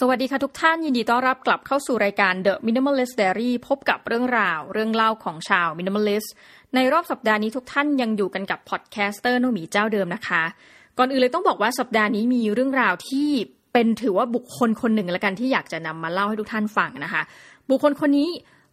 สวัสดีค่ะทุกท่านยินดีต้อนรับกลับเข้าสู่รายการ The Minimalist Diary พบกับเรื่องราว เรื่องเล่าของชาว Minimalist ในรอบสัปดาห์นี้ทุกท่านยังอยู่กันกับ podcaster โนมีเจ้าเดิมนะคะ ก่อนอื่นเลยต้องบอกว่าสัปดาห์นี้มีเรื่องราวที่เป็นถือว่าบุคคลคนหนึ่งละกันที่อยากจะนำมาเล่าให้ทุกท่านฟังนะคะ บุคคลคนนี้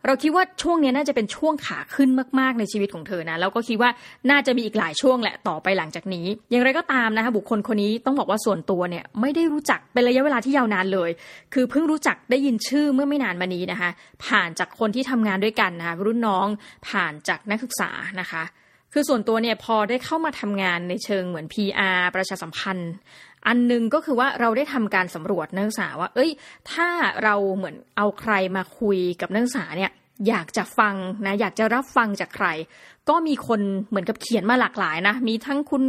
เราคิดว่าช่วงนี้น่าจะเป็นช่วงขาขึ้นมาก ๆ ในชีวิตของเธอนะ แล้วก็คิดว่าน่าจะมีอีกหลายช่วงแหละต่อไปหลังจากนี้ อย่างไรก็ตามนะคะบุคคลคนนี้ต้องบอกว่าส่วนตัวเนี่ยไม่ได้รู้จักเป็นระยะเวลาที่ยาวนานเลย คือเพิ่งรู้จักได้ยินชื่อเมื่อไม่นานมานี้นะคะ ผ่านจากคนที่ทำงานด้วยกันนะคะรุ่นน้องผ่านจากนักศึกษานะคะ คือส่วนตัวเนี่ยพอได้เข้ามาทำงานในเชิงเหมือน PR ประชาสัมพันธ์ อันหนึงก็คือว่าเราได้ทำการสำรวจนักศึกษาว่า เอ้ย ถ้าเราเหมือนเอาใครมาคุยกับนักศึกษาเนี่ย อยากจะฟังนะอยากจะรับฟังจากใคร ก็มีคนเหมือนกับเขียนมาหลากหลายนะ มีทั้งคุณ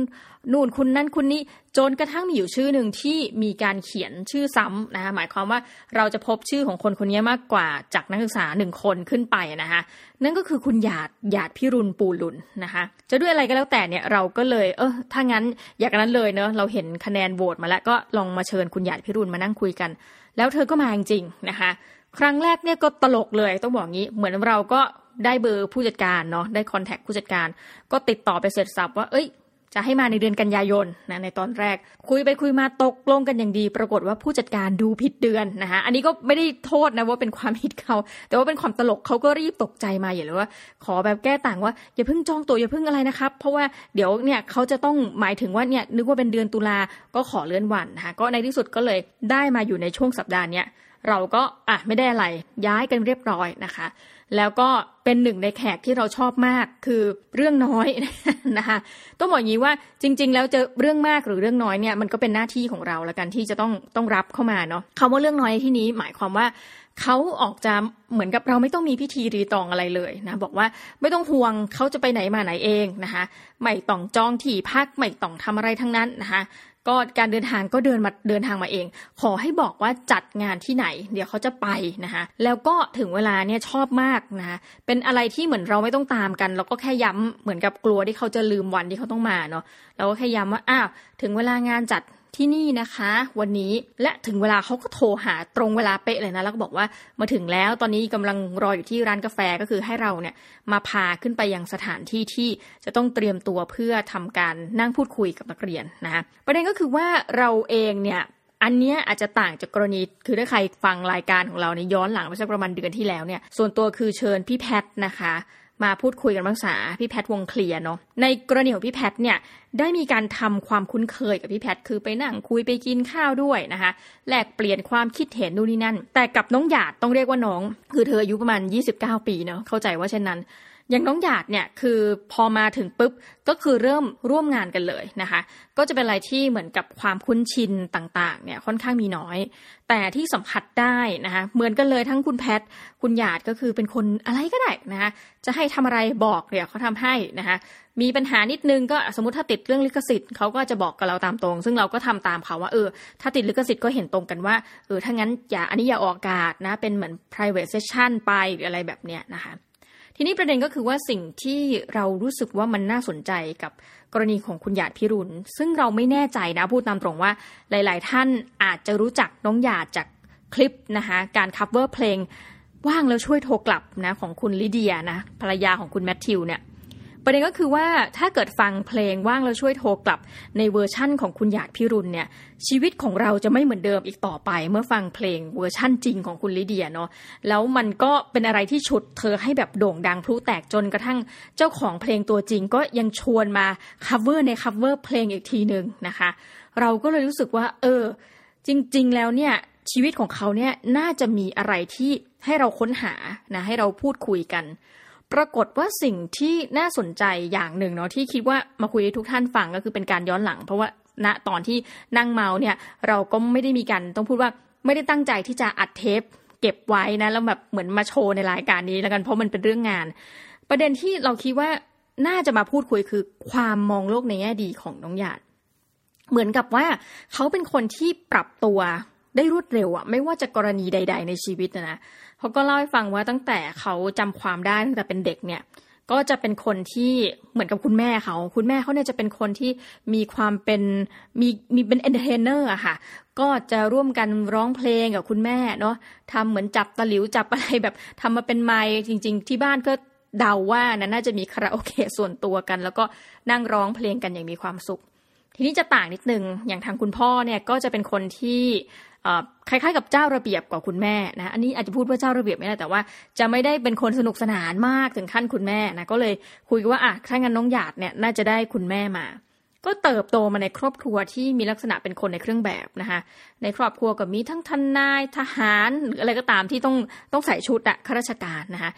นู่นคุณนั่นคุณนี้จนกระทั่งมีอยู่ชื่อหนึ่งที่มีการเขียนชื่อซ้ำนะคะหมายความว่าเราจะพบชื่อของคนคนนี้มากกว่าจากนักศึกษาหนึ่งคนขึ้นไปนะคะนั่นก็คือคุณหยาดหยาดพิรุณปูลุนนะคะจะด้วยอะไรก็แล้วแต่เนี่ยเราก็เลยเออถ้างั้นอยากนั้นเลยเนอะเราเห็นคะแนนโหวตมาแล้วก็ลองมาเชิญคุณหยาดพิรุณมานั่งคุยกัน แล้วเธอก็มาจริงๆนะคะ ครั้งแรกเนี่ยก็ตลกเลยต้องบอกงี้ เหมือนเราก็ได้เบอร์ผู้จัดการเนาะได้คอนแทคผู้จัดการ ก็ติดต่อไปเสร็จสับว่าเอ้ย จะให้มาในเดือนกันยายนนะในตอนแรก คุยไปคุยมาตกลงกันอย่างดี ปรากฏว่าผู้จัดการดูผิดเดือนนะคะอันนี้ก็ไม่ได้โทษนะว่าเป็นความผิดเขา แต่ว่าเป็นความตลกเขาก็รีบตกใจมาอย่างเลยว่า ขอแบบแก้ต่างว่าอย่าเพิ่งจองตัวอย่าเพิ่งอะไรนะครับเพราะว่าเดี๋ยวเนี่ยเขาจะต้องหมายถึงว่าเนี่ยนึกว่าเป็นเดือนตุลาก็ขอเลื่อนวันนะคะก็ในที่สุดก็เลยได้มาอยู่ในช่วงสัปดาห์เนี้ย เราก็อะไม่ได้อะไรย้ายกันเรียบร้อยนะคะ แล้วก็เป็นหนึ่งในแขกที่เราชอบมากคือเรื่องน้อยนะคะต้องบอกอย่างนี้ว่าจริง ๆ แล้วจะเรื่องมากหรือเรื่องน้อยเนี่ยมันก็เป็นหน้าที่ของเราล้วกันที่จะต้องต้องรับเข้ามาเนาะคำว่าเรื่องน้อยที่นี้หมายความว่าเขาออกจะเหมือนกับเราไม่ต้องมีพิธีรีตองอะไรเลยนะบอกว่าไม่ต้องห่วงเขาจะไปไหนมาไหนเองนะคะไม่ต้องจองที่พักไม่ต้องทำอะไรทั้งนั้นนะคะ ก็การเดินทางก็เดินมาเดินทางมาเอง ขอให้บอกว่าจัดงานที่ไหน เดี๋ยวเขาจะไปนะคะแล้วก็ถึงเวลาเนี่ยชอบมากนะะเป็นอะไรที่เหมือนเราไม่ต้องตามกันเราก็แค่ย้ำเหมือนกับกลัวที่เขาจะลืมวันที่เขาต้องมาเนาะเราก็แค่ย้ำว่าอ้าวถึงเวลางานจัด ที่นี่นะคะ วันนี้และถึงเวลาเขาก็โทรหาตรงเวลาเป๊ะเลยนะแล้วก็บอกว่ามาถึงแล้วตอนนี้กำลังรออยู่ที่ร้านกาแฟก็คือให้เราเนี่ยมาพาขึ้นไปยังสถานที่ที่จะต้องเตรียมตัวเพื่อทำการนั่งพูดคุยกับนักเรียนนะคะประเด็นก็คือว่าเราเองเนี่ยอันเนี้ยอาจจะต่างจากกรณีคือถ้าใครฟังรายการของเราในย้อนหลังไปสักประมาณเดือนที่แล้วเนี่ยส่วนตัวคือเชิญพี่แพทนะคะ มาพูดคุยกันภาษาพี่แพทวงเคลียร์เนาะในกรณีของพี่แพทเนี่ยได้มีการทำความคุ้นเคยกับพี่แพทคือไปนั่งคุยไปกินข้าวด้วยนะคะแลกเปลี่ยนความคิดเห็นนู่นนี่นั่น แต่กับน้องหยาดต้องเรียกว่าน้อง คือเธออายุประมาณ 29 ปีเนาะเข้าใจว่าเช่นนั้น อย่างน้องหยาดเนี่ยคือพอมาถึงปุ๊บก็คือเริ่มร่วมงานกันเลยนะคะ ก็จะเป็นอะไรที่เหมือนกับความคุ้นชินต่างๆเนี่ยค่อนข้างมีน้อย แต่ที่สัมผัสได้นะคะเหมือนกันเลยทั้งคุณแพทคุณหยาดก็คือเป็นคนอะไรก็ได้นะคะจะให้ทำอะไรบอกเดี๋ยวเขาทำให้นะคะมีปัญหานิดนึงก็สมมติถ้าติดเรื่องลิขสิทธิ์เขาก็จะบอกกับเราตามตรง ซึ่งเราก็ทำตามเขาว่าเออถ้าติดลิขสิทธิ์ก็เห็นตรงกันว่าเออถ้างั้นอย่าอันนี้อย่าออกอากาศนะเป็นเหมือน private session ไปหรืออะไรแบบเนี้ยนะคะ ทีนี้ประเด็นก็คือว่าสิ่งที่เรารู้สึกว่ามันน่าสนใจกับกรณีของคุณหยาดพิรุณ ซึ่งเราไม่แน่ใจนะพูดตามตรงว่าหลาย ๆ ท่านอาจจะรู้จักน้องหยาดจากคลิปนะคะการ cover เพลงว่างแล้วช่วยโทรกลับนะของคุณลิเดียนะภรรยาของคุณแมทธิวเนี่ย ประเด็นก็คือว่าถ้าเกิดฟังเพลงว่างแล้วช่วยโทรกลับในเวอร์ชั่นของคุณหยาดพิรุณเนี่ยชีวิตของเราจะไม่เหมือนเดิมอีกต่อไป เมื่อฟังเพลงเวอร์ชั่นจริงของคุณลิเดียเนาะแล้วมันก็เป็นอะไรที่ฉุดเธอให้แบบโด่งดังพลุแตกจนกระทั่งเจ้าของเพลงตัวจริงก็ยังชวนมา cover ใน cover เพลงอีกทีหนึ่งนะคะ เราก็เลยรู้สึกว่า เออ จริง ๆ แล้วเนี่ยชีวิตของเขาเนี่ยน่าจะมีอะไรที่ให้เราค้นหานะให้เราพูดคุยกัน ปรากฏว่าสิ่งที่น่าสนใจอย่างหนึ่งเนาะที่คิดว่ามาคุยให้ทุกท่านฟังก็คือเป็นการย้อนหลัง เพราะว่าณตอนที่นั่งเมาเนี่ยเราก็ไม่ได้มีการต้องพูดว่าไม่ได้ตั้งใจที่จะอัดเทปเก็บไว้นะแล้วแบบเหมือนมาโชว์ในรายการนี้แล้วกันเพราะมันเป็นเรื่องงาน ประเด็นที่เราคิดว่าน่าจะมาพูดคุยคือความมองโลกในแง่ดีของน้องหยาดเหมือนกับว่าเขาเป็นคนที่ปรับตัว ได้รวดเร็วอะไม่ว่าจะกรณีใด ๆ ในชีวิตนะเขาก็เล่าให้ฟังว่าตั้งแต่เขาจำความได้ตั้งแต่เป็นเด็กเนี่ยก็จะเป็นคนที่เหมือนกับคุณแม่เขา คุณแม่เขาเนี่ยจะเป็นคนที่มีความเป็นมีมีเป็น entertainer อะค่ะ ก็จะร่วมกันร้องเพลงกับคุณแม่เนาะทำเหมือนจับตะหลิวจับอะไรแบบทำมาเป็นไมค์จริง ๆ ที่บ้านก็เดาว่านะน่าจะมีคาราโอเกะส่วนตัวกัน แล้วก็นั่งร้องเพลงกันอย่างมีความสุข ทีนี้จะต่างนิดนึงอย่างทางคุณพ่อเนี่ยก็จะเป็นคนที่คล้ายๆกับเจ้าระเบียบกว่าคุณแม่นะอันนี้อาจจะพูดว่าเจ้าระเบียบไม่ได้แต่ว่าจะไม่ได้เป็นคนสนุกสนานมากถึงขั้นคุณแม่นะก็เลยคุยว่าอะถ้างั้นน้องหยาดเนี่ยน่าจะได้คุณแม่มา ก็เติบโตมาในครอบครัวที่มีลักษณะเป็นคนในเครื่องแบบนะคะในครอบครัวก็มีทั้งทนายทหารหรืออะไรก็ตามที่ต้องต้องใส่ชุดอะข้าราชการนะคะ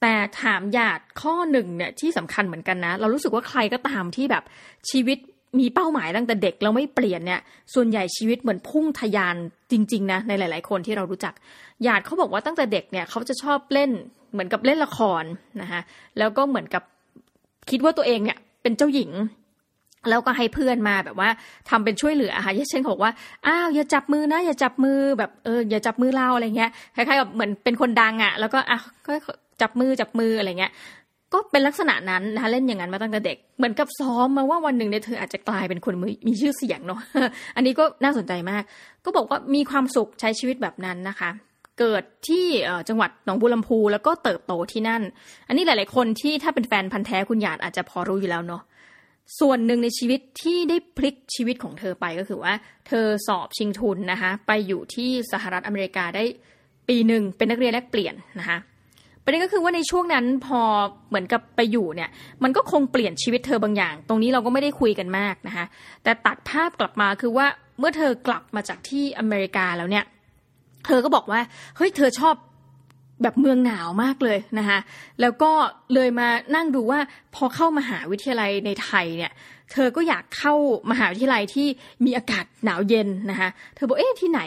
แต่ถามหยาดข้อหนึ่งเนี่ยที่สำคัญเหมือนกันนะ เรารู้สึกว่าใครก็ตามที่แบบชีวิต มีเป้าหมายตั้งแต่เด็กแล้วไม่เปลี่ยนเนี่ย ส่วนใหญ่ชีวิตเหมือนพุ่งทยานจริง ๆ นะ ในหลาย ๆ คนที่เรารู้จักญาติเขาบอกว่าตั้งแต่เด็กเนี่ยเขาจะชอบเล่นเหมือนกับเล่นละครนะคะแล้วก็เหมือนกับคิดว่าตัวเองเนี่ยเป็นเจ้าหญิงแล้วก็ให้เพื่อนมาแบบว่าทำเป็นช่วยเหลือค่ะเช่นบอกว่าอ้าวอย่าจับมือนะ อย่าจับมือแบบเอออย่าจับมือเราอะไรเงี้ยคล้ายๆกับเหมือนเป็นคนดังอะ่ะ แล้วก็อะก็จับมือจับมืออะไรเงี้ย ก็เป็นลักษณะนั้นนะคะเล่นอย่างนั้นมาตั้งแต่เด็ก เหมือนกับซ้อมมาว่าวันหนึ่งเนี่ยเธออาจจะกลายเป็นคนมีชื่อเสียงเนาะอันนี้ก็น่าสนใจมาก ก็บอกว่ามีความสุขใช้ชีวิตแบบนั้นนะคะ เกิดที่จังหวัดหนองบัวลำพู แล้วก็เติบโตที่นั่น อันนี้หลาย ๆ คนที่ถ้าเป็นแฟนพันธ์แท้คุณหยาดอาจจะพอรู้อยู่แล้วเนาะส่วนหนึ่งในชีวิตที่ได้พลิกชีวิตของเธอไปก็คือว่า เธอสอบชิงทุนนะคะ ไปอยู่ที่สหรัฐอเมริกาได้ปีหนึ่งเป็นนักเรียนแลกเปลี่ยนนะคะ ประเด็นก็คือว่าในช่วงนั้นพอเหมือนกับไปอยู่เนี่ย มันก็คงเปลี่ยนชีวิตเธอบางอย่าง ตรงนี้เราก็ไม่ได้คุยกันมากนะคะแต่ตัดภาพกลับมาคือว่าเมื่อเธอกลับมาจากที่อเมริกาแล้วเนี่ย เธอก็บอกว่าเฮ้ยเธอชอบแบบเมืองหนาวมากเลยนะคะแล้วก็เลยมานั่งดูว่าพอเข้ามาหาวิทยาลัยในไทยเนี่ย เธอก็อยากเข้ามหาวิทยาลัยที่มีอากาศหนาวเย็นนะคะเธอบอกเอ๊ะที่ไหน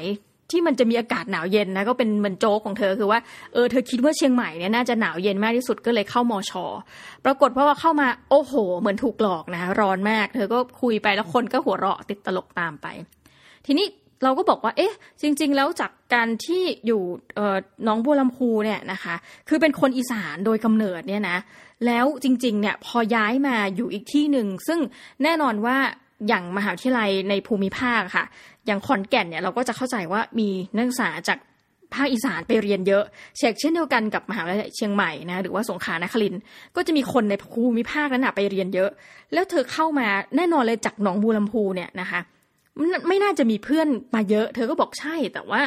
ที่มันจะมีอากาศหนาวเย็นนะก็เป็นเหมือนโจ๊กของเธอคือว่าเออเธอคิดว่าเชียงใหม่เนี่ยน่าจะหนาวเย็นมากที่สุดก็เลยเข้ามอชอปรากฏเพราะว่าเข้ามาโอ้โห เหมือนถูกหลอกนะร้อนมาก เธอก็คุยไปแล้วคนก็หัวเราะติดตลกตามไป ทีนี้เราก็บอกว่า เอ๊ะ จริง ๆ แล้วจากการที่อยู่น้องบัวลำพูเนี่ยนะคะ คือเป็นคนอีสานโดยกำเนิดเนี่ยนะ แล้วจริง ๆ เนี่ยพอย้ายมาอยู่อีกที่หนึ่ง ซึ่งแน่นอนว่า อย่างมหาวิทยาลัยในภูมิภาคค่ะ อย่างขอนแก่นเนี่ยเราก็จะเข้าใจว่ามีนักศึกษาจากภาคอีสานไปเรียนเยอะเช่นเช่นเดียวกันกับมหาวิทยาลัยเชียงใหม่นะหรือว่าสงขลานครินก็จะมีคนในภูมิภาคนั้นไปเรียนเยอะ แล้วเธอเข้ามาแน่นอนเลยจากหนองบัวลำพูเนี่ยนะคะไม่น่าจะมีเพื่อนมาเยอะ เธอก็บอกใช่แต่ว่า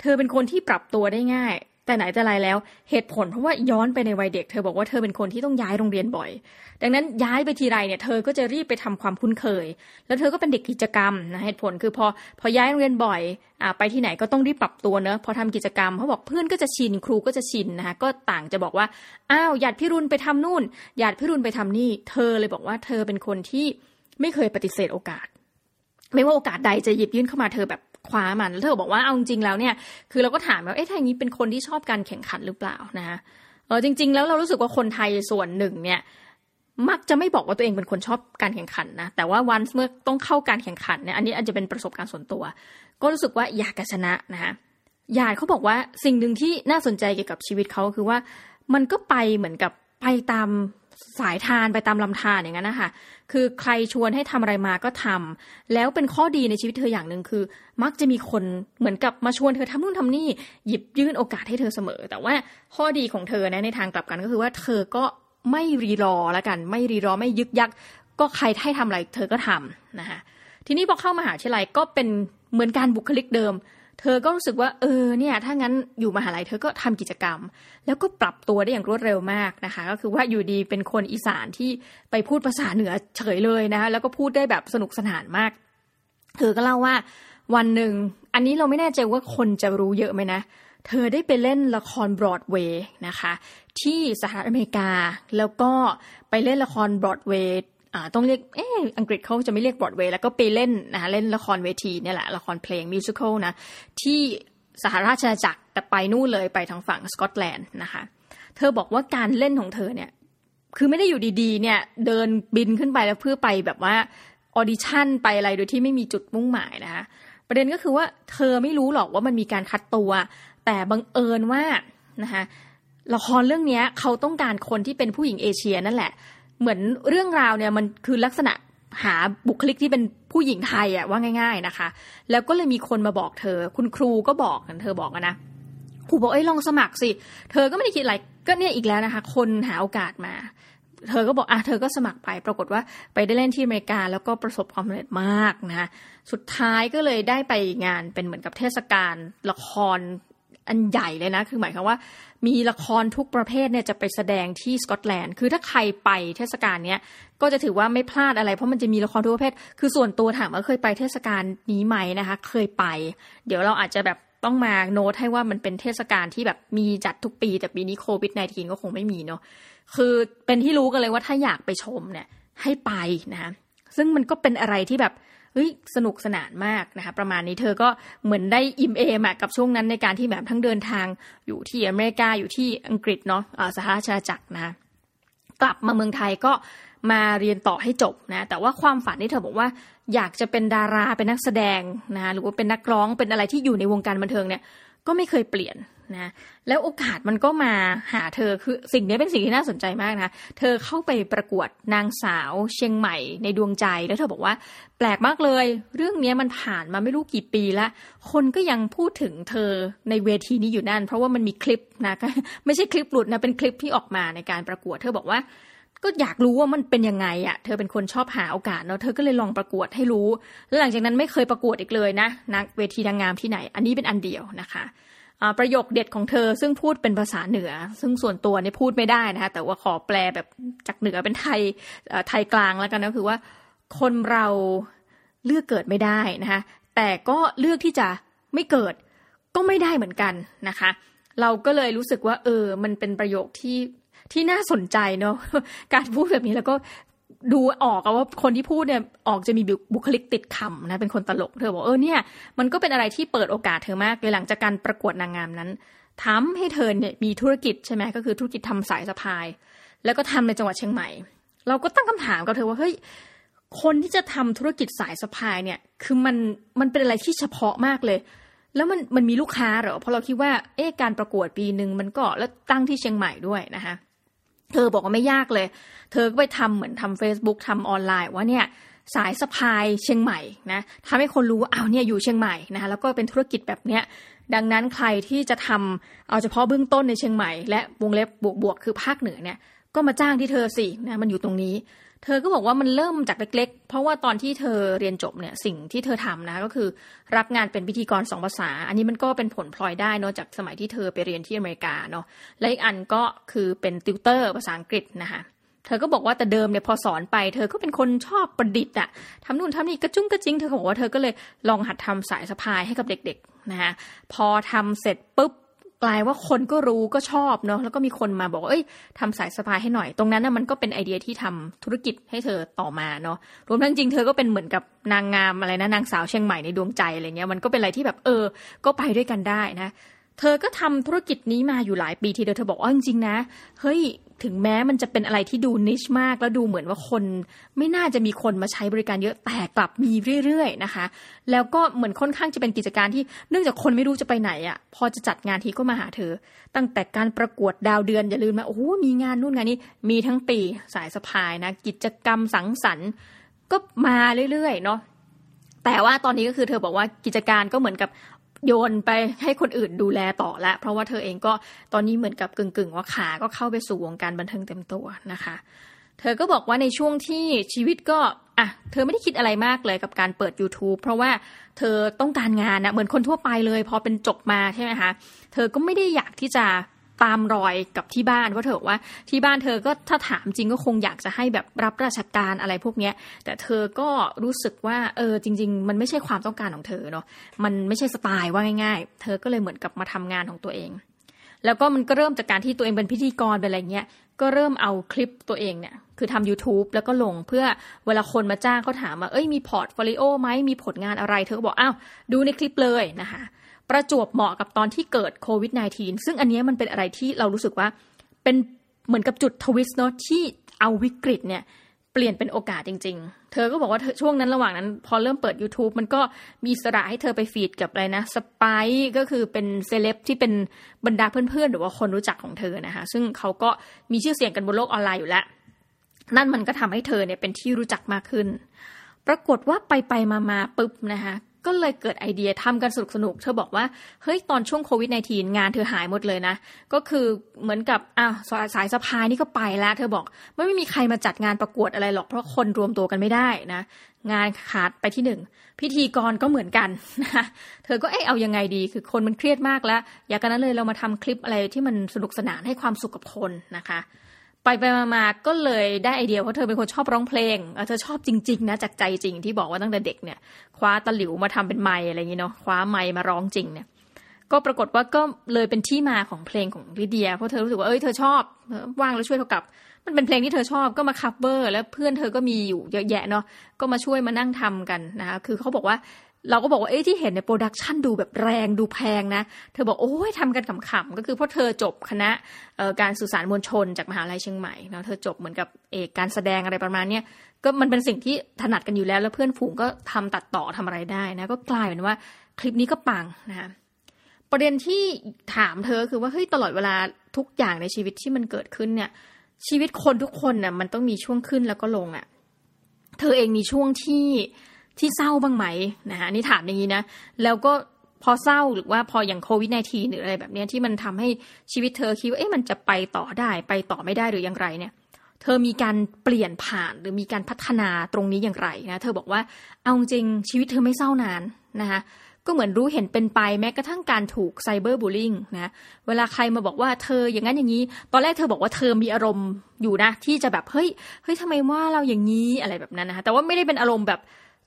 เธอเป็นคนที่ปรับตัวได้ง่าย แต่ไหนแต่ไรแล้ว เหตุผลเพราะว่าย้อนไปในวัยเด็ก เธอบอกว่าเธอเป็นคนที่ต้องย้ายโรงเรียนบ่อย ดังนั้นย้ายไปทีไรเนี่ยเธอก็จะรีบไปทำความคุ้นเคย แล้วเธอก็เป็นเด็กกิจกรรมนะเหตุผลคือพอพอย้ายโรงเรียนบ่อยอ่าไปที่ไหนก็ต้องรีบปรับตัวเนอะพอทำกิจกรรมเขาบอกเพื่อนก็จะชินครูก็จะชินนะคะก็ต่างจะบอกว่าอ้าวหยาดพิรุณไปทำนู่นหยาดพิรุณไปทำนี่ เธอเลยบอกว่าเธอเป็นคนที่ไม่เคยปฏิเสธโอกาส ไม่ว่าโอกาสใดจะหยิบยื่นเข้ามาเธอแบบ คว้ามันแล้วเธอบอกว่าเอาจริงแล้วเนี่ยคือเราก็ถามว่าเอ๊ะทางนี้เป็นคนที่ชอบการแข่งขันหรือเปล่านะเออจริง ๆ แล้วเรารู้สึกว่าคนไทยส่วนหนึ่งเนี่ยมักจะไม่บอกว่าตัวเองเป็นคนชอบการแข่งขันนะ แต่ว่าวันเมื่อต้องเข้าการแข่งขันเนี่ย อันนี้อาจจะเป็นประสบการณ์ส่วนตัว ก็รู้สึกว่าอยากชนะนะคะยายเขาบอกว่าสิ่งหนึ่งที่น่าสนใจเกี่ยวกับชีวิตเขาคือว่ามันก็ไปเหมือนกับไปตาม สายทานไปตามลำธารอย่างนั้นนะคะคือใครชวนให้ทำอะไรมาก็ทำแล้วเป็นข้อดีในชีวิตเธออย่างหนึ่งคือ มักจะมีคนเหมือนกับมาชวนเธอทำนู่นทำนี่หยิบยื่นโอกาสให้เธอเสมอ แต่ว่าข้อดีของเธอนะในทางกลับกันก็คือว่าเธอก็ไม่รีรอแล้วกัน ไม่รีรอไม่ยึกยักก็ใครให้ทำอะไรเธอก็ทำนะคะทีนี้พอเข้ามาหาวิทยาลัยก็เป็นเหมือนการบุคลิกเดิม เธอก็รู้สึกว่าเออเนี่ยถ้างั้นอยู่มหาลัยเธอก็ทำกิจกรรม แล้วก็ปรับตัวได้อย่างรวดเร็วมากนะคะ ก็คือว่าอยู่ดีเป็นคนอีสานที่ไปพูดภาษาเหนือเฉยเลยนะคะแล้วก็พูดได้แบบสนุกสนานมาก เธอก็เล่าว่าวันหนึ่งอันนี้เราไม่แน่ใจว่าคนจะรู้เยอะไหมนะ เธอได้ไปเล่นละครบรอดเวย์นะคะ ที่สหรัฐอเมริกา แล้วก็ไปเล่นละครบรอดเวย์ ต้องเรียกเอออังกฤษเขาจะไม่เรียกบรอดเวย์แล้วก็ไปเล่นนะคะเล่นละครเวทีเนี่ยแหละ ละครเพลง musical นะ ที่สหราชอาณาจักรแต่ไปนู่นเลยไปทางฝั่งสกอตแลนด์นะคะ เธอบอกว่าการเล่นของเธอเนี่ย คือไม่ได้อยู่ดีๆ เนี่ย เดินบินขึ้นไปแล้วเพื่อไปแบบว่าออดิชั่นไปอะไรโดยที่ไม่มีจุดมุ่งหมายนะคะประเด็นก็คือว่าเธอไม่รู้หรอกว่ามันมีการคัดตัว แต่บังเอิญว่านะคะละครเรื่องนี้เขาต้องการคนที่เป็นผู้หญิงเอเชียนั่นแหละ เหมือนเรื่องราวเนี่ยมันคือลักษณะหาบุคลิกที่เป็นผู้หญิงไทยอะว่าง่าย ๆนะคะ แล้วก็เลยมีคนมาบอกเธอ คุณครูก็บอกกันเธอบอกนะครูบอกเอ้ยลองสมัครสิ เธอก็ไม่ได้คิดอะไรก็เนี่ยอีกแล้วนะคะ คนหาโอกาสมา เธอก็บอกอะเธอก็สมัครไป ปรากฏว่าไปได้เล่นที่อเมริกาแล้วก็ประสบความสำเร็จมากนะ สุดท้ายก็เลยได้ไปงานเป็นเหมือนกับเทศกาลละคร อันใหญ่เลยนะ คือหมายความว่า มีละครทุกประเภทเนี่ยจะไปแสดงที่สกอตแลนด์ คือถ้าใครไปเทศกาลเนี้ยก็จะถือว่าไม่พลาดอะไร เพราะมันจะมีละครทุกประเภท คือส่วนตัวถามว่าเคยไปเทศกาลนี้ไหมนะคะ เคยไป เดี๋ยวเราอาจจะแบบต้องมาโน้ตให้ว่ามันเป็นเทศกาลที่แบบมีจัดทุกปี แต่ปีนี้โควิด -19 ก็คงไม่มีเนาะ คือเป็นที่รู้กันเลยว่าถ้าอยากไปชมเนี่ยให้ไปนะ ซึ่งมันก็เป็นอะไรที่แบบ เฮ้ยสนุกสนานมากนะคะประมาณนี้เธอก็เหมือนได้อิมเอมกับช่วงนั้นในการที่แบบทั้งเดินทางอยู่ที่อเมริกาอยู่ที่อังกฤษเนาะสหราชอาณาจักรนะกลับมาเมืองไทยก็มาเรียนต่อให้จบนะแต่ว่าความฝันที่เธอบอกว่าอยากจะเป็นดาราเป็นนักแสดงนะหรือว่าเป็นนักร้องเป็นอะไรที่อยู่ในวงการบันเทิงเนี่ย ก็ไม่เคยเปลี่ยนนะแล้วโอกาสมันก็มาหาเธอคือสิ่งนี้เป็นสิ่งที่น่าสนใจมากนะ เธอเข้าไปประกวดนางสาวเชียงใหม่ในดวงใจแล้วเธอบอกว่า แปลกมากเลย เรื่องนี้มันผ่านมาไม่รู้กี่ปีแล้วคนก็ยังพูดถึงเธอในเวทีนี้อยู่นั่น เพราะว่ามันมีคลิปนะไม่ใช่คลิปหลุดนะเป็นคลิปที่ออกมาในการประกวด เธอบอกว่า ก็อยากรู้ว่ามันเป็นยังไงอะ่ะ เธอเป็นคนชอบหาโอกาสเนาะ เธอก็เลยลองประกวดให้รู้ แล้วหลังจากนั้นไม่เคยประกวดอีกเลยนะนักเวทีนางงามที่ไหน อันนี้เป็นอันเดียวนะคะประโยคเด็ดของเธอซึ่งพูดเป็นภาษาเหนือ ซึ่งส่วนตัวเนี่ยพูดไม่ได้นะคะ แต่ว่าขอแปลแบบจากเหนือเป็นไทยไทยกลางแล้วกันนะคือว่า คนเราเลือกเกิดไม่ได้นะคะ แต่ก็เลือกที่จะไม่เกิดก็ไม่ได้เหมือนกันนะคะ เราก็เลยรู้สึกว่า เออ มันเป็นประโยคที่ ที่น่าสนใจเนาะการพูดแบบนี้แล้วก็ดูออกว่าคนที่พูดเนี่ยออกจะมีบุคลิกติดคำนะเป็นคนตลกเธอบอกเออเนี่ย มันก็เป็นอะไรที่เปิดโอกาสเธอมากเลยหลังจากการประกวดนางงามนั้นทำให้เธอเนี่ยมีธุรกิจใช่ไหมก็คือธุรกิจทำสายสะพาย แล้วก็ทำในจังหวัดเชียงใหม่ เราก็ตั้งคำถามกับเธอว่าเฮ้ยคนที่จะทำธุรกิจสายสะพายเนี่ย คือมันมันเป็นอะไรที่เฉพาะมากเลย แล้วมันมันมีลูกค้าเหรอเพราะเราคิดว่าเอ๊ะการประกวดปีหนึ่งมันก็แล้วตั้งที่เชียงใหม่ด้วยนะคะ เธอบอกว่าไม่ยากเลย เธอก็ไปทำเหมือนทำ Facebook ทำออนไลน์ว่าเนี่ยสายสะพายเชียงใหม่นะทำให้คนรู้ว่าอ้าวเนี่ยอยู่เชียงใหม่นะคะแล้วก็เป็นธุรกิจแบบเนี้ยดังนั้นใครที่จะทำเอาเฉพาะเบื้องต้นในเชียงใหม่และวงเล็บบวกบวกคือภาคเหนือเนี่ย ก็มาจ้างที่เธอสินะมันอยู่ตรงนี้ เธอก็บอกว่ามันเริ่มจากเล็ก ๆ เพราะว่าตอนที่เธอเรียนจบเนี่ยสิ่งที่เธอทำนะก็คือรับงานเป็นพิธีกรสองภาษา อันนี้มันก็เป็นผลพลอยได้เนาะจากสมัยที่เธอไปเรียนที่อเมริกาเนาะและอีกอันก็คือเป็นติวเตอร์ภาษาอังกฤษนะคะเธอก็บอกว่าแต่เดิมเนี่ยพอสอนไปเธอก็เป็นคนชอบประดิษฐ์อะทำนู่นทำนี่กระจุ้งกระจิงเธอบอกว่าเธอก็เลยลองหัดทำสายสะพายให้กับเด็กๆนะคะพอทำเสร็จปุ๊บ กลายว่าคนก็รู้ก็ชอบเนาะแล้วก็มีคนมาบอกเอ้ยทำสายสะพายให้หน่อย ตรงนั้นนะมันก็เป็นไอเดียที่ทำธุรกิจให้เธอต่อมาเนาะรวมทั้งจริงเธอก็เป็นเหมือนกับนางงามอะไรนะนางสาวเชียงใหม่ในดวงใจอะไรเงี้ยมันก็เป็นอะไรที่แบบเออ ก็ไปด้วยกันได้นะ เธอก็ทำธุรกิจนี้มาอยู่หลายปีทีเดียวเธอบอกว่าจริงๆนะ เฮ้ยถึงแม้มันจะเป็นอะไรที่ดูนิชมาก แล้วดูเหมือนว่าคนไม่น่าจะมีคนมาใช้บริการเยอะแต่กลับมีเรื่อยๆนะคะ แล้วก็เหมือนค่อนข้างจะเป็นกิจการที่เนื่องจากคนไม่รู้จะไปไหนอะ่ะ พอจะจัดงานทีก็มาหาเธอ ตั้งแต่การประกวดดาวเดือนอย่าลืมนะโอ้โหมีงานนู่นงานนี้มีทั้งปีสายสะพายนะ กิจกรรมสังสรรค์ ก็มาเรื่อยๆเนาะแต่ว่าตอนนี้ก็คือเธอบอกว่ากิจการก็เหมือนกับ โยนไปให้คนอื่นดูแลต่อแล้วเพราะว่าเธอเองก็ตอนนี้เหมือนกับกึ่งๆ ว่าขาก็เข้าไปสู่วงการบันเทิงเต็มตัวนะคะ เธอก็บอกว่าในช่วงที่ชีวิตก็อะเธอไม่ได้คิดอะไรมากเลยกับการเปิด YouTube เพราะว่าเธอต้องการงานนะเหมือนคนทั่วไปเลย พอเป็นจบมาใช่ไหมคะเธอก็ไม่ได้อยากที่จะ ตามรอยกับที่บ้านเพราะเธอบอกว่าที่บ้านเธอก็ถ้าถามจริงก็คงอยากจะให้แบบรับราชการอะไรพวกเนี้ย แต่เธอก็รู้สึกว่าเออจริง ๆ มันไม่ใช่ความต้องการของเธอเนาะมันไม่ใช่สไตล์ว่าง่าย ๆ เธอก็เลยเหมือนกับมาทำงานของตัวเอง แล้วก็มันก็เริ่มจากการที่ตัวเองเป็นพิธีกรเป็นอะไรเงี้ยก็เริ่มเอาคลิปตัวเองเนี่ยคือทำ YouTube แล้วก็ลงเพื่อเวลาคนมาจ้างเขาถามว่าเอ้ยมี portfolio ไหมมีผลงานอะไร เธอก็บอกอ้าวดูในคลิปเลยนะคะ ประจวบเหมาะกับตอนที่เกิดโควิด -19 ซึ่งอันนี้มันเป็นอะไรที่เรารู้สึกว่าเป็นเหมือนกับจุด twist เนาะที่เอาวิกฤตเนี่ยเปลี่ยนเป็นโอกาสจริง ๆ เธอก็บอกว่าช่วงนั้นระหว่างนั้น พอเริ่มเปิด YouTube มันก็มีสระให้เธอไปฟีดกับอะไรนะสไปก็คือเป็นเซเลบที่เป็นบรรดาเพื่อนๆ หรือว่าคนรู้จักของเธอนะคะซึ่งเขาก็มีชื่อเสียงกันบนโลกออนไลน์อยู่แล้ว นั่นมันก็ทำให้เธอเนี่ยเป็นที่รู้จักมากขึ้น ปรากฏว่าไปไปมามาปุ๊บนะคะ ก็เลยเกิดไอเดียทำกันสนุกสนุกเธอบอกว่า เฮ้ย ตอนช่วงโควิด -19 งานเธอหายหมดเลยนะ ก็คือเหมือนกับอ้าวสายสะพายนี่ก็ไปแล้วเธอบอกไม่ไม่มีใครมาจัดงานประกวดอะไรหรอกเพราะคนรวมตัวกันไม่ได้นะ งานขาดไปที่หนึ่งพิธีกรก็เหมือนกันนะเธอก็เอ๊ะเอายังไงดี คือคนมันเครียดมากแล้ว อยากกันนั้นเลยเรามาทำคลิปอะไรที่มันสนุกสนานให้ความสุขกับคนนะคะ ไปไปมาๆก็เลยได้ไอเดียเพราะเธอเป็นคนชอบร้องเพลงเธอชอบจริงๆนะจากใจจริงที่บอกว่าตั้งแต่เด็กเนี่ย คว้าตะหลิวมาทำเป็นไม้อะไรอย่างเงี้เนาะคว้าไม้มาร้องจริงเนี่ย ก็ปรากฏว่าก็เลยเป็นที่มาของเพลงของลิเดีย เพราะเธอรู้สึกว่าเอ้ยเธอชอบว่างแล้วช่วยโทรกลับ มันเป็นเพลงที่เธอชอบก็มา cover แล้วเพื่อนเธอก็มีอยู่เยอะแยะเนาะก็มาช่วยมานั่งทำกันนะคะคือเขาบอกว่า เราก็บอกว่าเอ้ที่เห็นใน production ดูแบบแรงดูแพงนะ เธอบอกโอ้ยทำกันขำๆก็คือเพราะเธอจบคณะการสื่อสารมวลชนจากมหาลัยเชียงใหม่เนาะเธอจบเหมือนกับเอกการแสดงอะไรประมาณเนี้ยก็มันเป็นสิ่งที่ถนัดกันอยู่แล้ว แล้วเพื่อนฝูงก็ทำตัดต่อทำอะไรได้นะ ก็กลายเป็นว่าคลิปนี้ก็ปังนะคะประเด็นที่ถามเธอคือว่าเฮ้ยตลอดเวลาทุกอย่างในชีวิตที่มันเกิดขึ้นเนี่ย ชีวิตคนทุกคนน่ะมันต้องมีช่วงขึ้นแล้วก็ลงอะ่ะ เธอเองมีช่วงที่ ที่เศร้าบ้างไหมนะคะนี่ถามอย่างนี้นะ แล้วก็พอเศร้าหรือว่าพออย่างโควิด -19 หรืออะไรแบบนี้ที่มันทำให้ชีวิตเธอคิดว่าเอ๊ะมันจะไปต่อได้ไปต่อไม่ได้หรืออย่างไรเนี่ย เธอมีการเปลี่ยนผ่านหรือมีการพัฒนาตรงนี้อย่างไรนะเธอบอกว่าเอาจริงชีวิตเธอไม่เศร้านานนะคะก็เหมือนรู้เห็นเป็นไปแม้กระทั่งการถูกไซเบอร์บูลลิงนะเวลาใครมาบอกว่าเธออย่างนั้นอย่างนี้ ตอนแรกเธอบอกว่าเธอมีอารมณ์อยู่นะ ที่จะแบบเฮ้ยเฮ้ยทำไมว่าเราอย่างนี้อะไรแบบนั้นนะคะแต่ว่าไม่ได้เป็นอารมณ์แบบ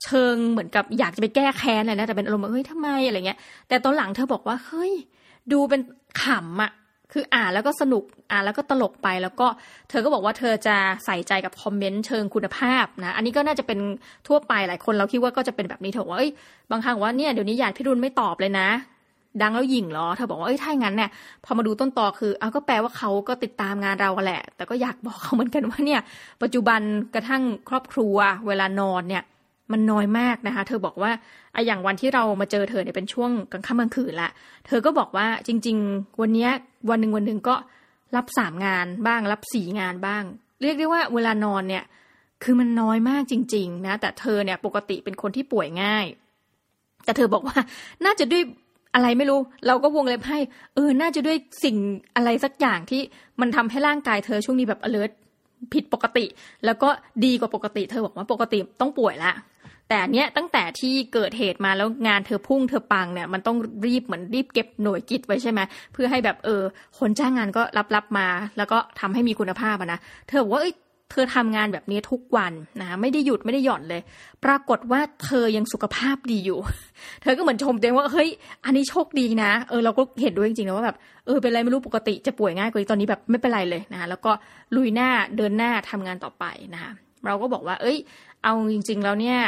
เชิงเหมือนกับอยากจะไปแก้แค้นเลยนะแต่เป็นอารมณ์แบบเฮ้ยทำไมอะไรเงี้ย แต่ตอนหลังเธอบอกว่าเฮ้ยดูเป็นขำอะคืออ่านแล้วก็สนุกอ่านแล้วก็ตลกไปแล้วก็เธอก็บอกว่าเธอจะใส่ใจกับคอมเมนต์เชิงคุณภาพนะ อันนี้ก็น่าจะเป็นทั่วไปหลายคนเราคิดว่าก็จะเป็นแบบนี้เถอะว่าเอ้ยบางครั้งว่าเนี่ยเดี๋ยวนี้หยาดพี่รุนไม่ตอบเลยนะ ดังแล้วหยิ่งเหรอเธอบอกว่าเอ้ยถ้าอย่างนั้นเนี่ยพอมาดูต้นตอคือเอาก็แปลว่าเขาก็ติดตามงานเราแหละ แต่ก็อยากบอกเขาเหมือนกันว่าเนี่ย ปัจจุบันกระทั่งครอบครัวเวลานอนเนี่ย มันน้อยมากนะคะ เธอบอกว่าไออย่างวันที่เรามาเจอเธอเนี่ยเป็นช่วงกลางค่ำกลางคืนละ เธอก็บอกว่าจริง ๆ วันนี้วันหนึ่งวันหนึ่งก็รับสามงานบ้าง รับสี่งานบ้าง เรียกได้ว่าเวลานอนเนี่ย คือมันน้อยมากจริง ๆ นะ แต่เธอเนี่ยปกติเป็นคนที่ป่วยง่าย แต่เธอบอกว่าน่าจะด้วยอะไรไม่รู้ เราก็วงเล็บให้ เออ น่าจะด้วยสิ่งอะไรสักอย่างที่มันทำให้ร่างกายเธอช่วงนี้แบบ alert ผิดปกติ แล้วก็ดีกว่าปกติ เธอบอกว่าปกติต้องป่วยละ แต่เนี้ยตั้งแต่ที่เกิดเหตุมาแล้วงานเธอพุ่งเธอปังเนี่ยมันต้องรีบเหมือนรีบเก็บหน่วยกิจไว้ใช่ไหมเพื่อให้แบบเออ คนจ้างงานก็รับรับมา แล้วก็ทำให้มีคุณภาพนะเธอบอกว่าเอ้ยเธอทำงานแบบนี้ทุกวันนะไม่ได้หยุดไม่ได้หย่อนเลย ปรากฏว่าเธอยังสุขภาพดีอยู่ เธอก็เหมือนชมตัวเองว่าเฮ้ยอันนี้โชคดีนะเออเราก็เห็นด้วยจริงๆนะว่าแบบเออเป็นไรไม่รู้ปกติจะป่วยง่ายกว่าตอนนี้แบบไม่เป็นไรเลยนะแล้วก็ลุยหน้าเดินหน้าทำงานต่อไปนะคะเราก็บอกว่า เอ้ย เอาจริง ๆ แล้วเนี่ย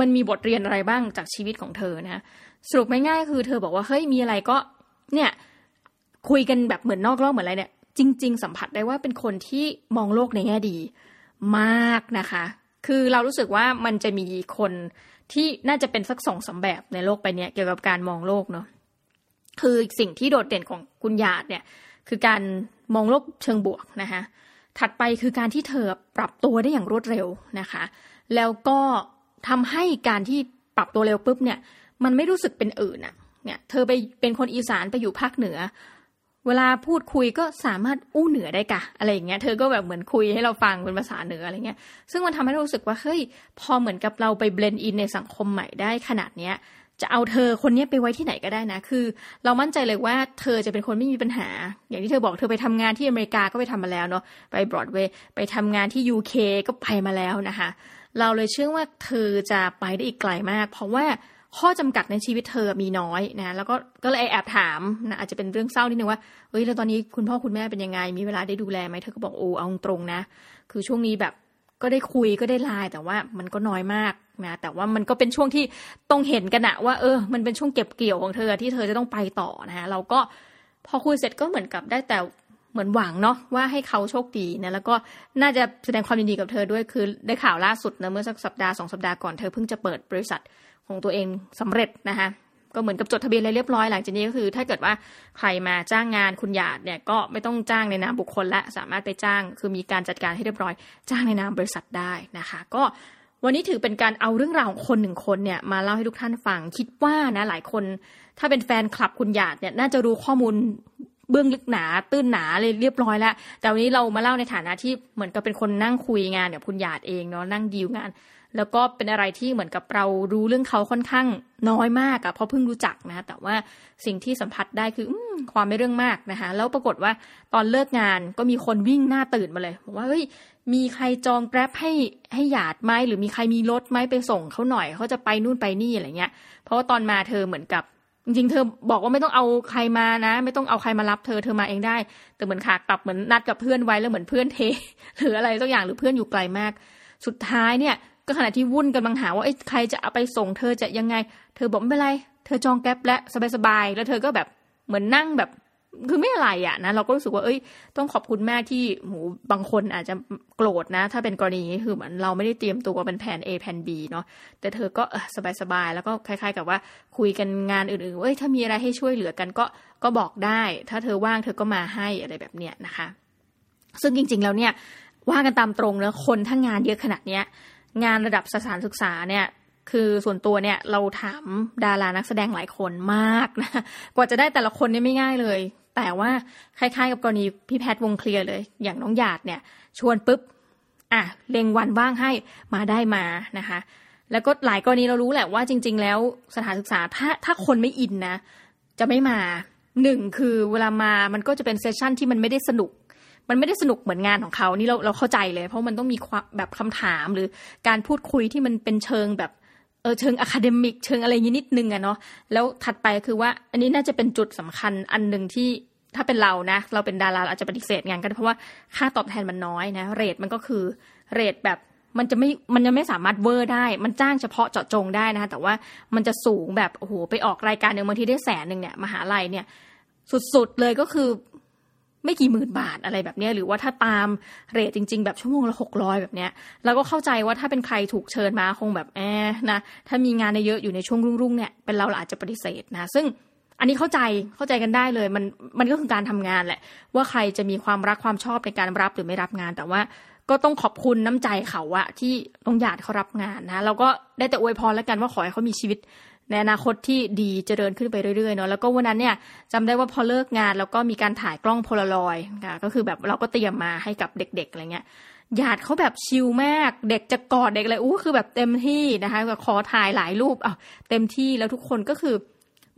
มันมีบทเรียนอะไรบ้างจากชีวิตของเธอนะสรุปง่ายๆคือเธอบอกว่าเฮ้ยมีอะไรก็เนี่ยคุยกันแบบเหมือนนอกรอบเหมือนอะไรเนี่ย จริง ๆ สัมผัสได้ว่าเป็นคนที่มองโลกในแง่ดี มากนะคะ คือเรารู้สึกว่ามันจะมีคนที่น่าจะเป็นสักสองสาแบบในโลกไปเนี้ยเกี่ยวกับการมองโลกเนาะคือสิ่งที่โดดเด่นของคุณหยาดเนี่ย คือการมองโลกเชิงบวกนะคะถัดไปคือการที่เธอปรับตัวได้อย่างรวดเร็วนะคะ แล้วก็ ทำให้การที่ปรับตัวเร็วปุ๊บเนี่ย มันไม่รู้สึกเป็นอื่นอะเนี่ยเธอไปเป็นคนอีสานไปอยู่ภาคเหนือ เวลาพูดคุยก็สามารถอู้เหนือได้กะอะไรอย่างเงี้ยเธอก็แบบเหมือนคุยให้เราฟังเป็นภาษาเหนืออะไรเงี้ย ซึ่งมันทำให้เรารู้สึกว่าเฮ้ยพอเหมือนกับเราไป blend in ในสังคมใหม่ได้ขนาดเนี้ยจะเอาเธอคนนี้ไปไว้ที่ไหนก็ได้นะ คือ เรามั่นใจเลยว่าเธอจะเป็นคนไม่มีปัญหา อย่างที่เธอบอกเธอไปทำงานที่อเมริกาก็ไปทำมาแล้วเนาะ ไปบรอดเวย์ ไปทำงานที่ยูเคก็ไปมาแล้วนะคะ เราเลยเชื่อว่าเธอจะไปได้อีกไกลมาก เพราะว่าข้อจำกัดในชีวิตเธอมีน้อยนะแล้วก็ก็เลยแอบถามนะอาจจะเป็นเรื่องเศร้านิดนึงว่าเฮ้ยแล้วตอนนี้คุณพ่อคุณแม่เป็นยังไง มีเวลาได้ดูแลไหมเธอก็บอกโอ้เอาตรงนะ คือช่วงนี้แบบก็ได้คุยก็ได้ไลน์แต่ว่ามันก็น้อยมากนะแต่ว่ามันก็เป็นช่วงที่ต้องเห็นกันอะว่า เออ มันเป็นช่วงเก็บเกี่ยวของเธอที่เธอจะต้องไปต่อนะฮะเราก็พอคุยเสร็จก็เหมือนกับได้แต่ เหมือนหวังเนาะว่าให้เขาโชคดีนะแล้วก็น่าจะแสดงความยินดีกับเธอด้วยคือได้ข่าวล่าสุดนะเมื่อสักสัปดาห์สองสัปดาห์ก่อนเธอเพิ่งจะเปิดบริษัทของตัวเองสำเร็จนะคะก็เหมือนกับจดทะเบียนอะไรเรียบร้อยหลังจากนี้ก็คือ ถ้าเกิดว่าใครมาจ้างงานคุณหยาดเนี่ยก็ไม่ต้องจ้างในนามบุคคลและสามารถไปจ้าง คือมีการจัดการให้เรียบร้อย จ้างในนามบริษัทได้นะคะ ก็วันนี้ถือเป็นการเอาเรื่องราวของคนหนึ่งคนเนี่ยมาเล่าให้ทุกท่านฟังคิดว่านะหลายคน ถ้าเป็นแฟนคลับคุณหยาดเนี่ยน่าจะรู้ข้อมูล เบื้องลึกหนาตื้นหนาเลยเรียบร้อยแล้ว แต่วันนี้เรามาเล่าในฐานะที่เหมือนกับเป็นคนนั่งคุยงานกับคุณหยาดเองเนาะนั่งดีลงาน แล้วก็เป็นอะไรที่เหมือนกับเรารู้เรื่องเขาค่อนข้างน้อยมากอะเพราะเพิ่งรู้จักนะ แต่ว่าสิ่งที่สัมผัสได้คืออความไม่เรื่องมากนะคะแล้วปรากฏว่าตอนเลิกงานก็มีคนวิ่งหน้าตื่นมาเลยบอกว่าเฮ้ยมีใครจองแกร็บให้ให้หยาดไหมหรือมีใครมีรถไหมไปส่งเขาหน่อยเขาจะไปนู่นไปนี่อะไรเงี้ย เพราะว่าตอนมาเธอเหมือนกับ จริงๆเธอบอกว่าไม่ต้องเอาใครมานะ ไม่ต้องเอาใครมารับเธอเธอมาเองได้ แต่เหมือนขากลับเหมือนนัดกับเพื่อนไว้แล้วเหมือนเพื่อนเทหรืออะไรสักอย่างหรือเพื่อนอยู่ไกลมาก สุดท้ายเนี่ย ก็ขณะที่วุ่นกำลังหาว่าไอ้ใครจะเอาไปส่งเธอจะยังไง เธอบอกไม่เป็นไร เธอจองแก๊ปและสบายๆแล้วเธอก็แบบเหมือนนั่งแบบ คือไม่อะไรอะนะเราก็รู้สึกว่าเอ้ย ต้องขอบคุณแม่ที่หูบางคนอาจจะโกรธนะ ถ้าเป็นกรณีนี้คือเหมือนเราไม่ได้เตรียมตัวเป็นแผน A แผน B เนาะแต่เธอก็สบายๆ แล้วก็คล้าย ๆ กับว่าคุยกันงานอื่นๆเอ้ยถ้ามีอะไรให้ช่วยเหลือกันก็ก็บอกได้ ถ้าเธอว่างเธอก็มาให้อะไรแบบเนี้ยนะคะ ซึ่งจริง ๆ แล้วเนี่ยว่ากันตามตรงเนะคนถ้างานเยอะขนาดเนี้ยงานระดับสถานศึกษาเนี่ย คือส่วนตัวเนี่ยเราถามดารานักแสดงหลายคนมากนะกว่าจะได้แต่ละคนเนี่ยไม่ง่ายเลย แต่ว่าคล้ายๆ กับกรณีพี่แพทย์วงเคลียร์เลย อย่างน้องหยาดเนี่ยชวนปุ๊บอะเล็งวันว่างให้มาได้มานะคะ แล้วก็หลายกรณีเรารู้แหละว่าจริง ๆ แล้วสถานศึกษาถ้าถ้าคนไม่ in นะ จะไม่มาหนึ่งคือเวลามามันก็จะเป็น session ที่มันไม่ได้สนุก มันไม่ได้สนุกเหมือนงานของเขานี่เราเราเข้าใจเลย เพราะมันต้องมีแบบคำถามหรือการพูดคุยที่มันเป็นเชิงแบบ เออเชิง academic เชิงอะไรนี้นิดนึงอะเนาะแล้วถัดไปคือว่า อันนี้น่าจะเป็นจุดสำคัญอันหนึ่งที่ถ้าเป็นเรานะ เราเป็นดาราเราอาจจะปฏิเสธงานกันเพราะว่าค่าตอบแทนมันน้อยนะ เรทมันก็คือเรทแบบมันจะไม่มันจะไม่สามารถเวอร์ได้ มันจ้างเฉพาะเจาะจงได้นะคะแต่ว่ามันจะสูงแบบโอ้โหไปออกรายการหนึ่งบางทีได้แสนหนึ่งเนี่ยมหาลัยเนี่ย สุดๆเลยก็คือ ไม่กี่หมื่นบาทอะไรแบบนี้หรือว่าถ้าตามเรทจริง ๆ แบบชั่วโมงละหกร้อยแบบเนี้ยเราก็เข้าใจว่าถ้าเป็นใครถูกเชิญมาคงแบบแอบนะถ้ามีงานเยอะอยู่ในช่วงรุ่งๆเนี่ยเป็นเราอาจจะปฏิเสธนะ ซึ่งอันนี้เข้าใจเข้าใจกันได้เลย มันมันก็คือการทำงานแหละ ว่าใครจะมีความรักความชอบในการรับหรือไม่รับงานแต่ว่าก็ต้องขอบคุณน้ำใจเขาอะที่ต้องหยาดเขารับงานนะเราก็ได้แต่อวยพรแล้วกันว่าขอให้เขามีชีวิต ในอนาคตที่ดีเจริญขึ้นไปเรื่อยๆเนาะแล้วก็วันนั้นเนี่ยจำได้ว่าพอเลิกงานแล้วก็มีการถ่ายกล้องโพลารอยด์ค่ะก็คือแบบเราก็เตรียมมาให้กับเด็กๆอะไรเงี้ยหยาดเขาแบบชิลมาก เด็กจะกอดเด็กเลยอู้คือแบบเต็มที่นะคะขอถ่ายหลายรูปอะเต็มที่แล้วทุกคนก็คือ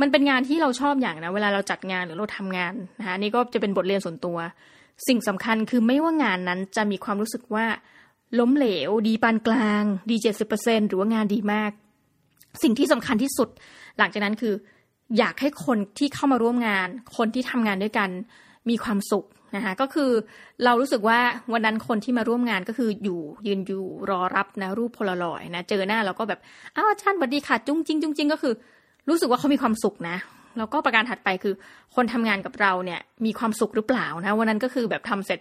มันเป็นงานที่เราชอบอย่างนะเวลาเราจัดงานหรือเราทำงานนะคะนี่ก็จะเป็นบทเรียนส่วนตัว สิ่งสำคัญคือไม่ว่างานนั้นจะมีความรู้สึกว่าล้มเหลว ดีปานกลาง ดีเจ็ดสิบเปอร์เซ็นหรือว่างานดีมาก สิ่งที่สำคัญที่สุด หลังจากนั้นคือ อยากให้คนที่เข้ามาร่วมงาน คนที่ทำงานด้วยกันมีความสุขนะคะก็คือเรารู้สึกว่าวันนั้นคนที่มาร่วมงานก็คืออยู่ยืนอยู่รอรับนะรูปโพลารอยนะเจอหน้าเราก็แบบอ้าวอาจารย์สวัสดีค่ะจุ้งจริงจุ้งจริงก็คือ รู้สึกว่าเขามีความสุขนะแล้วก็ประการถัดไปคือ คนทำงานกับเราเนี่ยมีความสุขหรือเปล่านะวันนั้นก็คือแบบทำเสร็จ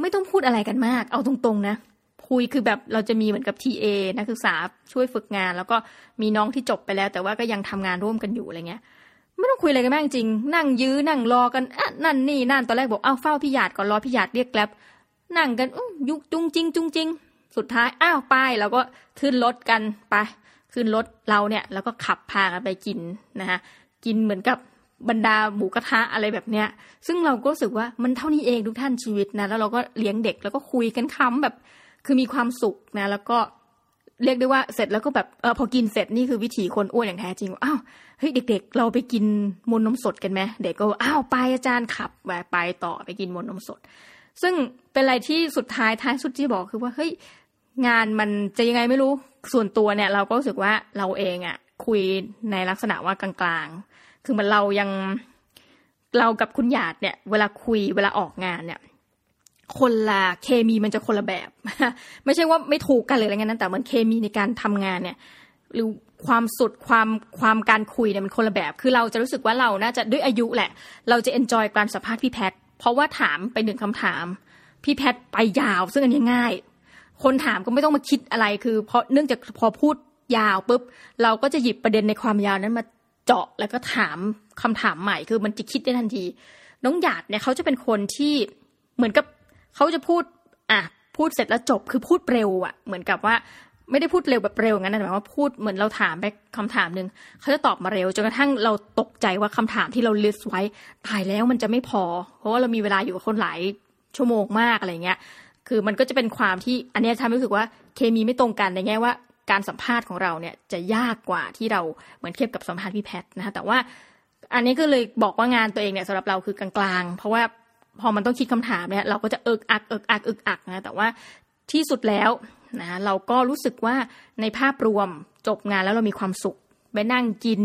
ไม่ต้องพูดอะไรกันมาก เอาตรงๆนะ คุยคือแบบเราจะมีเหมือนกับ TA นักศึกษาช่วยฝึกงาน แล้วก็มีน้องที่จบไปแล้ว แต่ว่าก็ยังทำงานร่วมกันอยู่อะไรเงี้ยไม่ต้องคุยอะไรกันแมากจริง นั่งยื้อนั่งรอกันอะนั่นนี่นั่นตอนแรกบอกอ้าวเฝ้าพี่หยาดก่อนรอพี่หยาดเรียกแกล็บนั่งกันยุกจุงจริงจุงจริงสุดท้ายอ้าวไปแล้วก็ขึ้นรถกันไปขึ้นรถเราเนี่ยแล้วก็ขับพากันไปกินนะคะกินเหมือนกับบรรดาหมูกระทะอะไรแบบเนี้ย ซึ่งเราก็รู้สึกว่ามันเท่านี้เองทุกท่านชีวิตนะ แล้วเราก็เลี้ยงเด็กแล้วก็คุยกันค้ำแบบ คือมีความสุขนะแล้วก็เรียกได้ว่าเสร็จแล้วก็แบบเออพอกินเสร็จนี่คือวิถีคนอ้วนอย่างแท้จริงอ้าวเฮ้ยเด็ก ๆ เราไปกินมนนมสดกันไหมเด็กก็อ้าวไปอาจารย์ขับไปต่อไปกินมนนมสด ซึ่งเป็นอะไรที่สุดท้ายท้ายสุดที่บอกคือว่าเฮ้ยงานมันจะยังไงไม่รู้ส่วนตัวเนี่ย เราก็รู้สึกว่าเราเองอะ่ะ คุยในลักษณะว่ากลางๆ คือมันเรายังเรากับคุณหยาดเนี่ย เวลาคุยเวลาออกงานเนี่ย คนละเคมีมันจะคนละแบบ ไม่ใช่ว่าไม่ถูกกันเลยอะไรเงี้ยนะแต่มันเคมีในการทำงานเนี่ย หรือความสุดความความการคุยเนี่ยมันคนละแบบ คือเราจะรู้สึกว่าเราน่าจะด้วยอายุแหละ เราจะเอนจอยการสัมภาษณ์พี่แพทเพราะว่าถามไปหนึ่งคำถาม พี่แพทไปยาว ซึ่งอันนี้ง่าย คนถามก็ไม่ต้องมาคิดอะไรคือ เพราะเนื่องจากพอพูดยาวปุ๊บเราก็จะหยิบประเด็นในความยาวนั้นมาเจาะแล้วก็ถามคำถามใหม่คือมันจะคิดได้ทันที น้องหยาดเนี่ยเขาจะเป็นคนที่เหมือนกับ เขาจะพูดอะพูดเสร็จแล้วจบคือพูดเร็วอะ่ะ เหมือนกับว่าไม่ได้พูดเร็วแบบเร็วงั้นแต่ว่าพูดเหมือนเราถามไปคำถามหนึ่งเขาจะตอบมาเร็วจนกระทั่งเราตกใจว่าคำถามที่เรา list ไว้ตายแล้วมันจะไม่พอ เพราะว่าเรามีเวลาอยู่กับคนหลายชั่วโมงมากอะไรเงี้ย คือมันก็จะเป็นความที่อันนี้ทำให้รู้สึกว่าเคมีไม่ตรงกันในแง่ว่าการสัมภาษณ์ของเราเนี่ยจะยากกว่าที่เราเหมือนเทียบกับสัมภาษณ์พี่แพทนะคะแต่ว่าอันนี้ก็เลยบอกว่างานตัวเองเนี่ยสำหรับเราคือกลางๆ เพราะว่า พอมันต้องคิดคำถามเนี่ยเราก็จะเอิกอักเอิกอักเอิกอักนะแต่ว่าที่สุดแล้วนะเราก็รู้สึกว่าในภาพรวมจบงานแล้วเรามีความสุข ไปนั่งกิน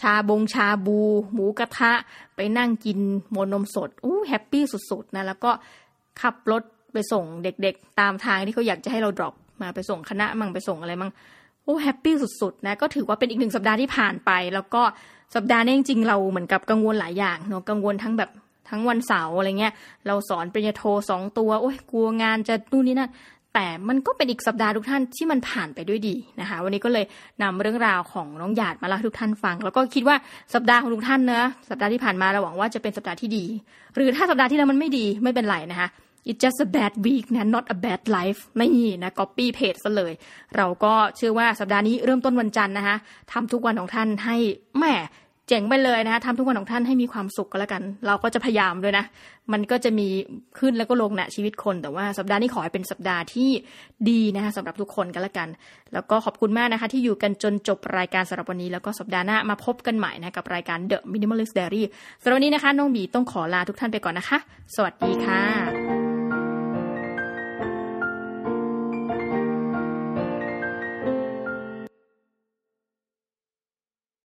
ชาบงชาบู หมูกระทะ ไปนั่งกินมนต์นมสดอู้ happy สุดๆนะแล้วก็ขับรถไปส่งเด็กๆ ตามทางที่เขาอยากจะให้เรา drop มาไปส่งคณะมั่งไปส่งอะไรมั่งโอ้ happy สุดๆนะก็ถือว่าเป็นอีกหนึ่งสัปดาห์ที่ผ่านไป แล้วก็สัปดาห์นี้จริงๆเราเหมือนกับกังวลหลายอย่างเนาะกังวลทั้งแบบ ทั้งวันเสาร์อะไรเงี้ย เราสอนปริญญาโทสองตัว โอ้ยกลัวงานจะนู่นนี่นั่นแต่มันก็เป็นอีกสัปดาห์ทุกท่านที่มันผ่านไปด้วยดีนะคะ วันนี้ก็เลยนำเรื่องราวของน้องหยาดมาเล่าทุกท่านฟัง แล้วก็คิดว่าสัปดาห์ของทุกท่านเนะสัปดาห์ที่ผ่านมาเราหวังว่าจะเป็นสัปดาห์ที่ดี หรือถ้าสัปดาห์ที่แล้วมันไม่ดีไม่เป็นไรนะคะ it's just a bad week นะ not a bad life ไม่นะ copy paste ซะเลย เราก็เชื่อว่าสัปดาห์นี้เริ่มต้นวันจันทร์นะคะทำทุกวันของท่านให้แม่ จ๋งไปเลยนะคะทำทุกวันของท่านให้มีความสุขก็แล้วกัน เราก็จะพยายามด้วยนะ มันก็จะมีขึ้นแล้วก็ลงนะชีวิตคน แต่ว่าสัปดาห์นี้ขอให้เป็นสัปดาห์ที่ดีนะคะสำหรับทุกคนกันแล้วกัน แล้วก็ขอบคุณมากนะคะ ที่อยู่กันจนจบรายการสำหรับวันนี้ แล้วก็สัปดาห์หน้ามาพบกันใหม่นะกับรายการ The Minimalist Diary สำหรับวันนี้นะคะน้องบีต้องขอลาทุกท่านไปก่อนนะคะ สวัสดีค่ะ